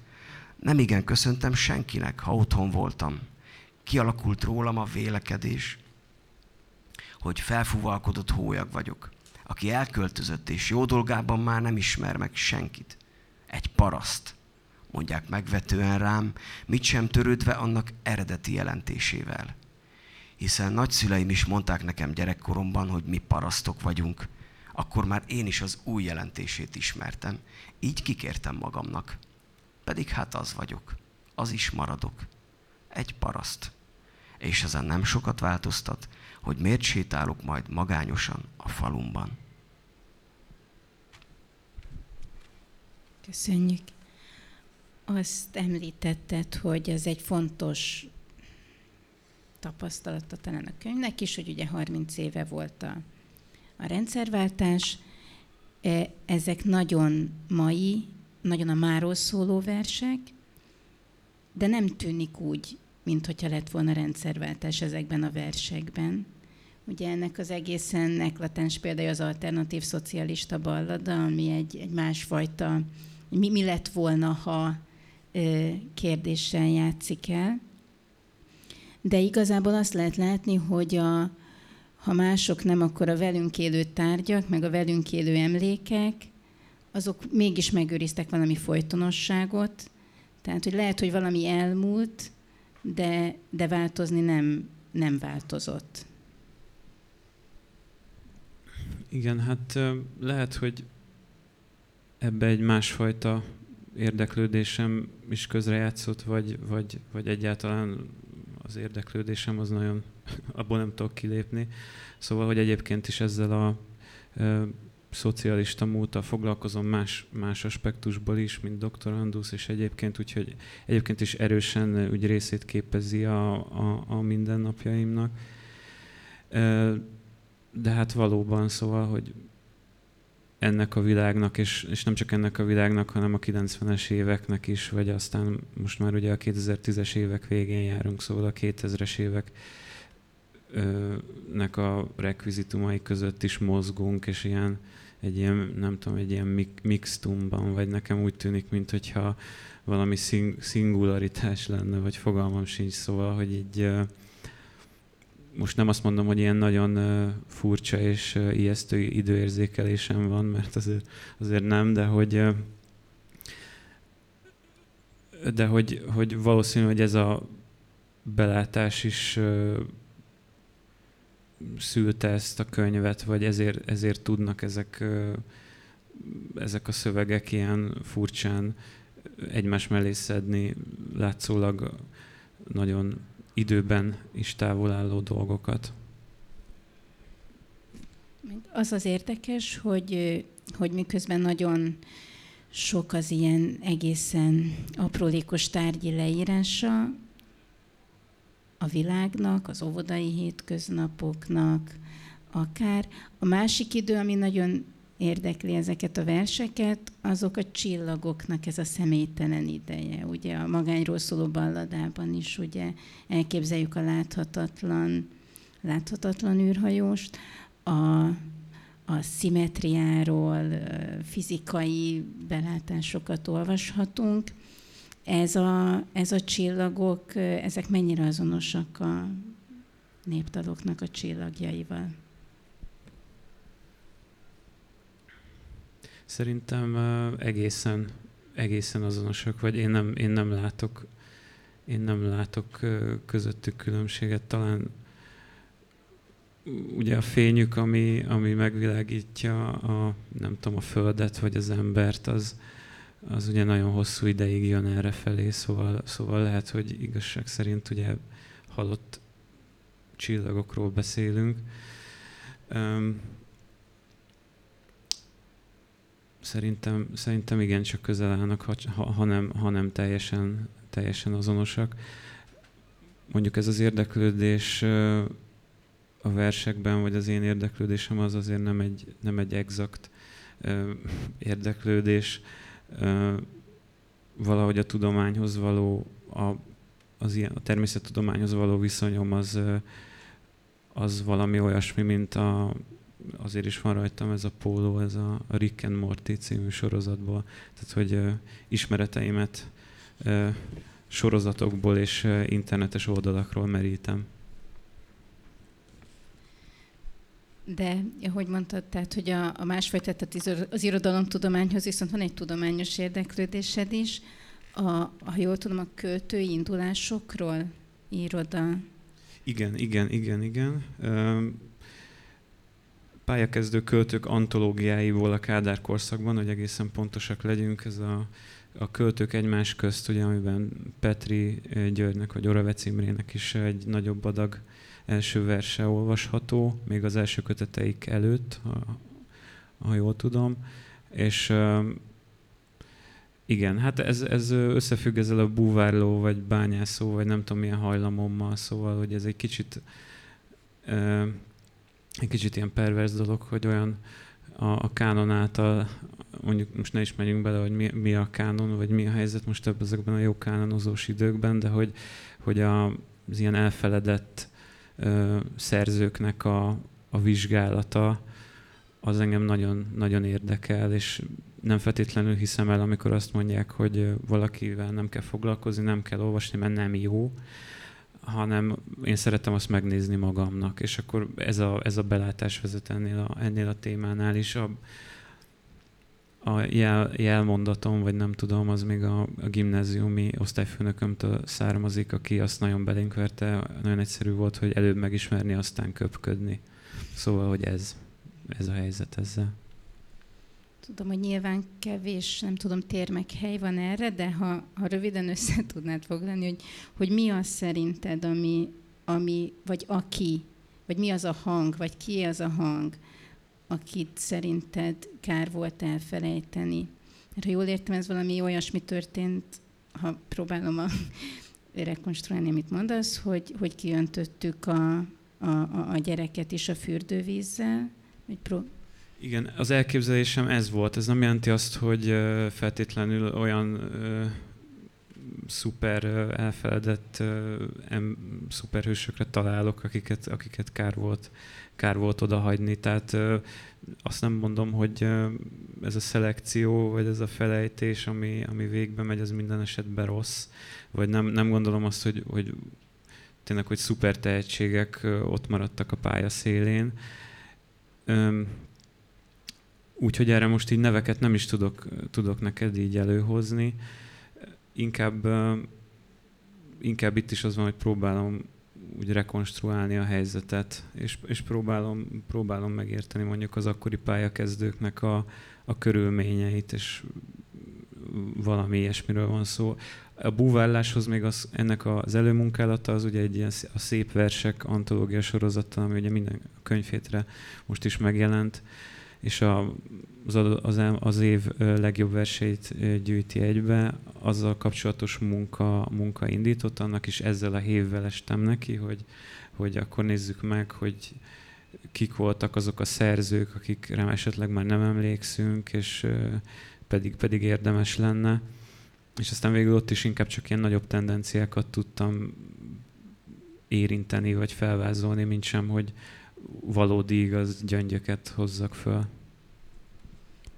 nem igen köszöntem senkinek, ha otthon voltam. Kialakult rólam a vélekedés, hogy felfúvalkodott hólyag vagyok aki elköltözött és jó dolgában már nem ismer meg senkit. Egy paraszt, mondják megvetően rám, mit sem törődve annak eredeti jelentésével. Hiszen nagyszüleim is mondták nekem gyerekkoromban, hogy mi parasztok vagyunk, akkor már én is az új jelentését ismertem. Így kikértem magamnak. Pedig hát az vagyok, az is maradok. Egy paraszt. És ezen nem sokat változtat, hogy miért sétálok majd magányosan a falumban. Köszönjük. Azt említetted, hogy ez egy fontos tapasztalata talán a könyvnek is, hogy ugye 30 éve volt a, a rendszerváltás. E, ezek nagyon mai, nagyon a máról szóló versek, de nem tűnik úgy, mint hogyha lett volna rendszerváltás ezekben a versekben. Ugye ennek az egészen eklatens példája az alternatív szocialista ballada, ami egy, egy másfajta, mi, mi lett volna, ha kérdéssel játszik el. De igazából azt lehet látni, hogy a, ha mások nem, akkor a velünk élő tárgyak, meg a velünk élő emlékek, azok mégis megőriztek valami folytonosságot. Tehát, hogy lehet, hogy valami elmúlt, de, de változni nem, nem változott. Igen, hát lehet, hogy ebbe egy másfajta érdeklődésem is közrejátszott, vagy, vagy, vagy egyáltalán az érdeklődésem az nagyon, <laughs> abból nem tudok kilépni. Szóval, hogy egyébként is ezzel a e, szocialista múltal foglalkozom más, más aspektusból is, mint doktorandusz, és egyébként úgyhogy egyébként is erősen úgy részét képezi a, a, a mindennapjaimnak. E, de hát valóban szóval, hogy ennek a világnak, és, és nem csak ennek a világnak, hanem a 90-es éveknek is, vagy aztán most már ugye a 2010-es évek végén járunk, szóval a 2000-es évek nek a rekvizitumai között is mozgunk, és ilyen, egy ilyen, nem tudom, egy ilyen mixtumban, vagy nekem úgy tűnik, mint hogyha valami szingularitás lenne, vagy fogalmam sincs, szóval, hogy így most nem azt mondom, hogy ilyen nagyon furcsa és ijesztő időérzékelésem van, mert azért, azért nem, de hogy de hogy, hogy valószínű, hogy ez a belátás is szülte ezt a könyvet, vagy ezért, ezért tudnak ezek, ezek a szövegek ilyen furcsán egymás mellé szedni, látszólag nagyon időben is távol álló dolgokat. Az az érdekes, hogy, hogy miközben nagyon sok az ilyen egészen aprólékos tárgyi leírása a világnak, az óvodai hétköznapoknak, akár. A másik idő, ami nagyon érdekli ezeket a verseket, azok a csillagoknak ez a személytelen ideje. Ugye a magányról szóló balladában is ugye elképzeljük a láthatatlan, láthatatlan űrhajóst, a, a szimetriáról fizikai belátásokat olvashatunk. Ez a, ez a csillagok, ezek mennyire azonosak a népdaloknak a csillagjaival? Szerintem egészen, egészen azonosak, vagy én nem, én nem látok, én nem látok közöttük különbséget. Talán ugye a fényük, ami, ami megvilágítja a, nem tudom, a földet vagy az embert, az, az ugye nagyon hosszú ideig jön erre felé, szóval, szóval lehet, hogy igazság szerint ugye halott csillagokról beszélünk. Um, Szerintem, szerintem igen, csak közel állnak, ha, ha, nem, ha nem teljesen, teljesen azonosak. Mondjuk ez az érdeklődés a versekben, vagy az én érdeklődésem az azért nem egy, nem egy exakt érdeklődés. Valahogy a tudományhoz való, a, az ilyen, a természettudományhoz való viszonyom az, az valami olyasmi, mint a, azért is van rajtam ez a póló, ez a, Rick and Morty című sorozatból. Tehát, hogy uh, ismereteimet sorozatokból és internetes oldalakról merítem. De, ahogy mondtad, tehát, hogy a, a másfajta, tehát az irodalomtudományhoz viszont van egy tudományos érdeklődésed is. A, ha jól tudom, a költői indulásokról írod a... Igen, igen, igen, igen pályakezdő költők antológiáiból a Kádár korszakban, hogy egészen pontosak legyünk, ez a, a költők egymás közt, ugye, amiben Petri eh, Györgynek vagy Oravec Imrének is egy nagyobb adag első verse olvasható, még az első köteteik előtt, ha, ha jól tudom. És igen, hát ez, ez összefügg ezzel a búvárló, vagy bányászó, vagy nem tudom milyen hajlamommal, szóval, hogy ez egy kicsit egy kicsit ilyen pervers dolog, hogy olyan a, a kánon által, mondjuk most ne is menjünk bele, hogy mi, mi a kánon, vagy mi a helyzet most több ezekben a jó kánonozós időkben, de hogy, hogy a, az ilyen elfeledett ö, szerzőknek a, a vizsgálata, az engem nagyon, nagyon érdekel, és nem feltétlenül hiszem el, amikor azt mondják, hogy valakivel nem kell foglalkozni, nem kell olvasni, mert nem jó, hanem én szeretem azt megnézni magamnak, és akkor ez a, ez a belátás vezet ennél a, ennél a témánál is. A, a jel, jelmondatom, vagy nem tudom, az még a, a gimnáziumi osztályfőnökömtől származik, aki azt nagyon belénk nagyon egyszerű volt, hogy előbb megismerni, aztán köpködni. Szóval, hogy ez, ez a helyzet ezzel. Tudom, hogy nyilván kevés, nem tudom, tér meg hely van erre, de ha, ha röviden össze <laughs> tudnád foglalni, hogy, hogy mi az szerinted, ami, ami, vagy aki, vagy mi az a hang, vagy ki az a hang, akit szerinted kár volt elfelejteni. Mert ha jól értem, ez valami olyasmi történt, ha próbálom a, <laughs> rekonstruálni, amit mondasz, hogy, hogy kiöntöttük a, a, a gyereket is a fürdővízzel, hogy pró- igen, az elképzelésem ez volt. Ez nem jelenti azt, hogy feltétlenül olyan szuper elfeledett em, szuperhősökre találok, akiket, akiket kár volt, kár volt odahagyni. Tehát azt nem mondom, hogy ez a szelekció, vagy ez a felejtés, ami, ami végbe megy, az minden esetben rossz. Vagy nem, nem gondolom azt, hogy, hogy tényleg, hogy szuper tehetségek ott maradtak a pálya szélén. Úgyhogy erre most így neveket nem is tudok, tudok neked így előhozni. Inkább, inkább itt is az van, hogy próbálom úgy rekonstruálni a helyzetet, és, és próbálom, próbálom megérteni mondjuk az akkori pályakezdőknek a, a körülményeit, és valami ilyesmiről van szó. A búválláshoz még az, ennek az előmunkálata az ugye egy ilyen a szép versek antológia sorozata, ami ugye minden könyvhétre most is megjelent, és a, az, az, az év legjobb verseit gyűjti egybe, azzal kapcsolatos munka, munka indított, annak is ezzel a hévvel estem neki, hogy, hogy akkor nézzük meg, hogy kik voltak azok a szerzők, akikre esetleg már nem emlékszünk, és pedig, pedig érdemes lenne. És aztán végül ott is inkább csak ilyen nagyobb tendenciákat tudtam érinteni, vagy felvázolni, mint sem, hogy valódi igaz gyöngyöket hozzak föl.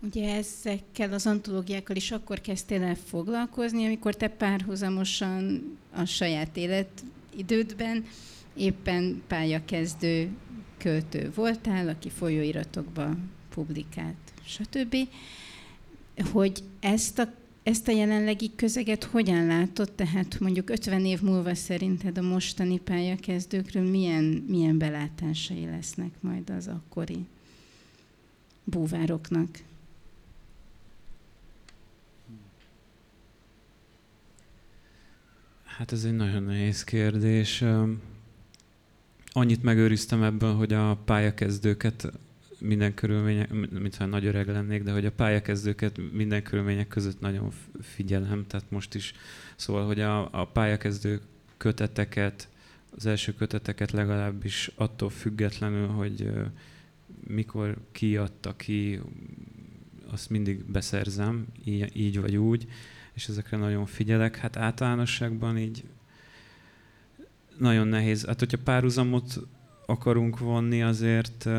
Ugye ezekkel az antológiákkal is akkor kezdtél el foglalkozni, amikor te párhuzamosan a saját életidődben éppen pályakezdő költő voltál, aki folyóiratokba publikált, stb. Hogy ezt a, ezt a jelenlegi közeget hogyan látod, tehát mondjuk 50 év múlva szerinted a mostani pályakezdőkről milyen, milyen belátásai lesznek majd az akkori búvároknak? Hát ez egy nagyon nehéz kérdés. Annyit megőriztem ebből, hogy a pályakezdőket minden körülmények, mintha nagy öreg lennék, de hogy a pályakezdőket minden körülmények között nagyon figyelem, tehát most is. Szóval, hogy a, a pályakezdő köteteket, az első köteteket legalábbis attól függetlenül, hogy mikor kiadta ki, azt mindig beszerzem, így, így vagy úgy és ezekre nagyon figyelek. Hát általánosságban így nagyon nehéz. Hát, hogyha párhuzamot akarunk vonni, azért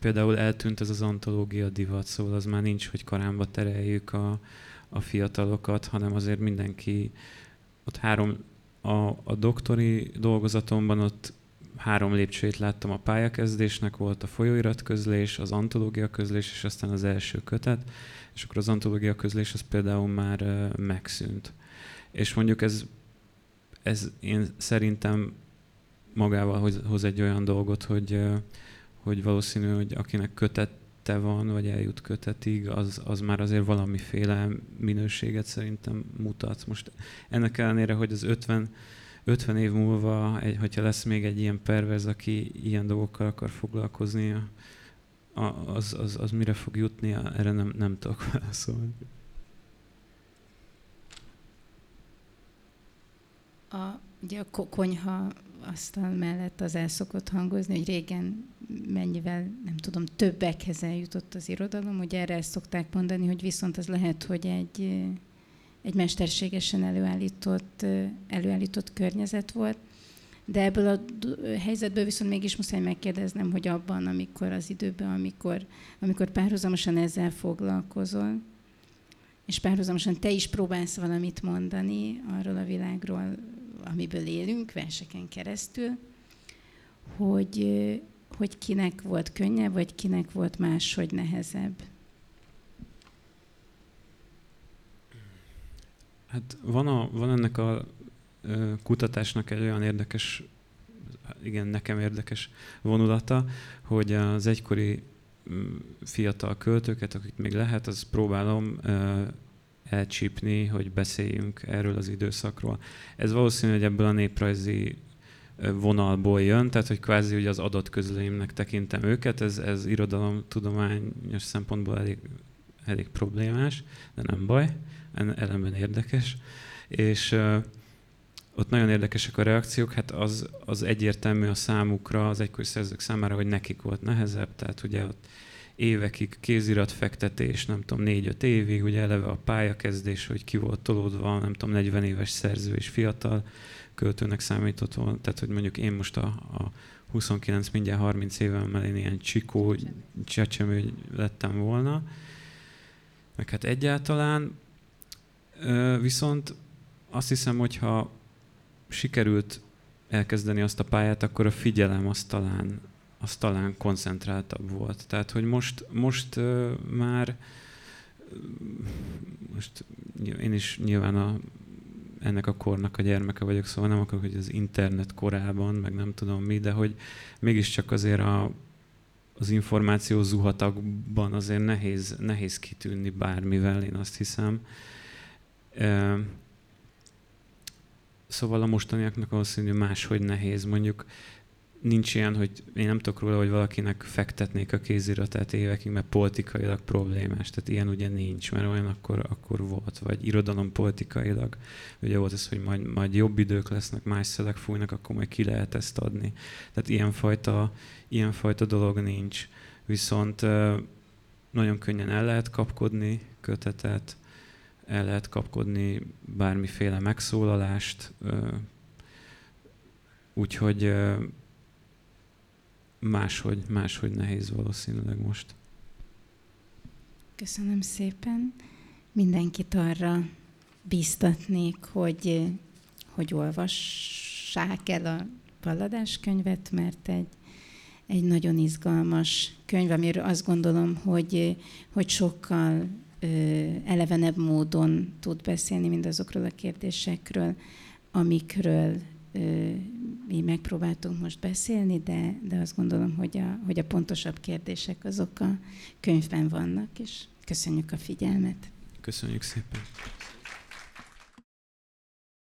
például eltűnt ez az antológia divat, szóval az már nincs, hogy karámba tereljük a, a fiatalokat, hanem azért mindenki, ott három, a, a doktori dolgozatomban ott három lépcsőjét láttam a pályakezdésnek, volt a folyóiratközlés, az antológia közlés, és aztán az első kötet, és akkor az antológia közlés az például már megszűnt. És mondjuk ez, ez én szerintem magával hoz, egy olyan dolgot, hogy, hogy valószínű, hogy akinek kötette van, vagy eljut kötetig, az, az már azért valamiféle minőséget szerintem mutat. Most ennek ellenére, hogy az 50 50 év múlva, egy, hogyha lesz még egy ilyen pervez, aki ilyen dolgokkal akar foglalkozni, az, az, az mire fog jutni, erre nem, nem tudok válaszolni. A, ugye a konyha asztal mellett az el szokott hangozni, hogy régen mennyivel, nem tudom, többekhez eljutott az irodalom. Ugye erre ezt szokták mondani, hogy viszont az lehet, hogy egy, egy mesterségesen előállított, előállított környezet volt. De ebből a helyzetből viszont mégis muszáj megkérdeznem, hogy abban, amikor az időben, amikor, amikor párhuzamosan ezzel foglalkozol, és párhuzamosan te is próbálsz valamit mondani arról a világról, amiből élünk, verseken keresztül, hogy, hogy kinek volt könnyebb, vagy kinek volt máshogy nehezebb. Hát van, a, van ennek a kutatásnak egy olyan érdekes, igen, nekem érdekes vonulata, hogy az egykori mm, fiatal költőket, akik még lehet, az próbálom elcsípni, hogy beszéljünk erről az időszakról. Ez valószínű, hogy ebből a néprajzi vonalból jön, tehát hogy kvázi ugye az adott közleimnek tekintem őket, ez, ez irodalom tudományos szempontból elég, elég problémás, de nem baj, ellenben érdekes. És ott nagyon érdekesek a reakciók, hát az, az egyértelmű a számukra, az egykori szerzők számára, hogy nekik volt nehezebb, tehát ugye ott évekig kéziratfektetés, nem tudom, négy-öt évig, ugye eleve a pályakezdés, hogy ki volt tolódva, nem tudom, 40 éves szerző és fiatal költőnek számított volna, tehát hogy mondjuk én most a, a 29, mindjárt 30 évemmel én ilyen csikó, csecsemő lettem volna, meg hát egyáltalán, viszont azt hiszem, hogyha sikerült elkezdeni azt a pályát, akkor a figyelem az talán, az talán koncentráltabb volt. Tehát, hogy most, most uh, már most én is nyilván a, ennek a kornak a gyermeke vagyok, szóval nem akarok, hogy az internet korában, meg nem tudom mi, de hogy mégiscsak azért a, az információ zuhatagban azért nehéz, nehéz kitűnni bármivel, én azt hiszem. Szóval a mostaniaknak valószínű máshogy nehéz. Mondjuk nincs ilyen, hogy én nem tudok róla, hogy valakinek fektetnék a kéziratát évekig, mert politikailag problémás. Tehát ilyen ugye nincs, mert olyan akkor, akkor volt. Vagy irodalom politikailag. Ugye volt ez, hogy majd, majd jobb idők lesznek, más szelek fújnak, akkor majd ki lehet ezt adni. Tehát ilyenfajta, ilyenfajta dolog nincs. Viszont nagyon könnyen el lehet kapkodni kötetet, el lehet kapkodni bármiféle megszólalást, úgyhogy máshogy, máshogy nehéz valószínűleg most. Köszönöm szépen. Mindenkit arra bíztatnék, hogy, hogy olvassák el a balladás könyvet, mert egy, egy nagyon izgalmas könyv, amiről azt gondolom, hogy, hogy sokkal elevenebb módon tud beszélni mindazokról a kérdésekről, amikről mi megpróbáltunk most beszélni, de, de azt gondolom, hogy a, hogy a pontosabb kérdések azok a könyvben vannak, és köszönjük a figyelmet. Köszönjük szépen.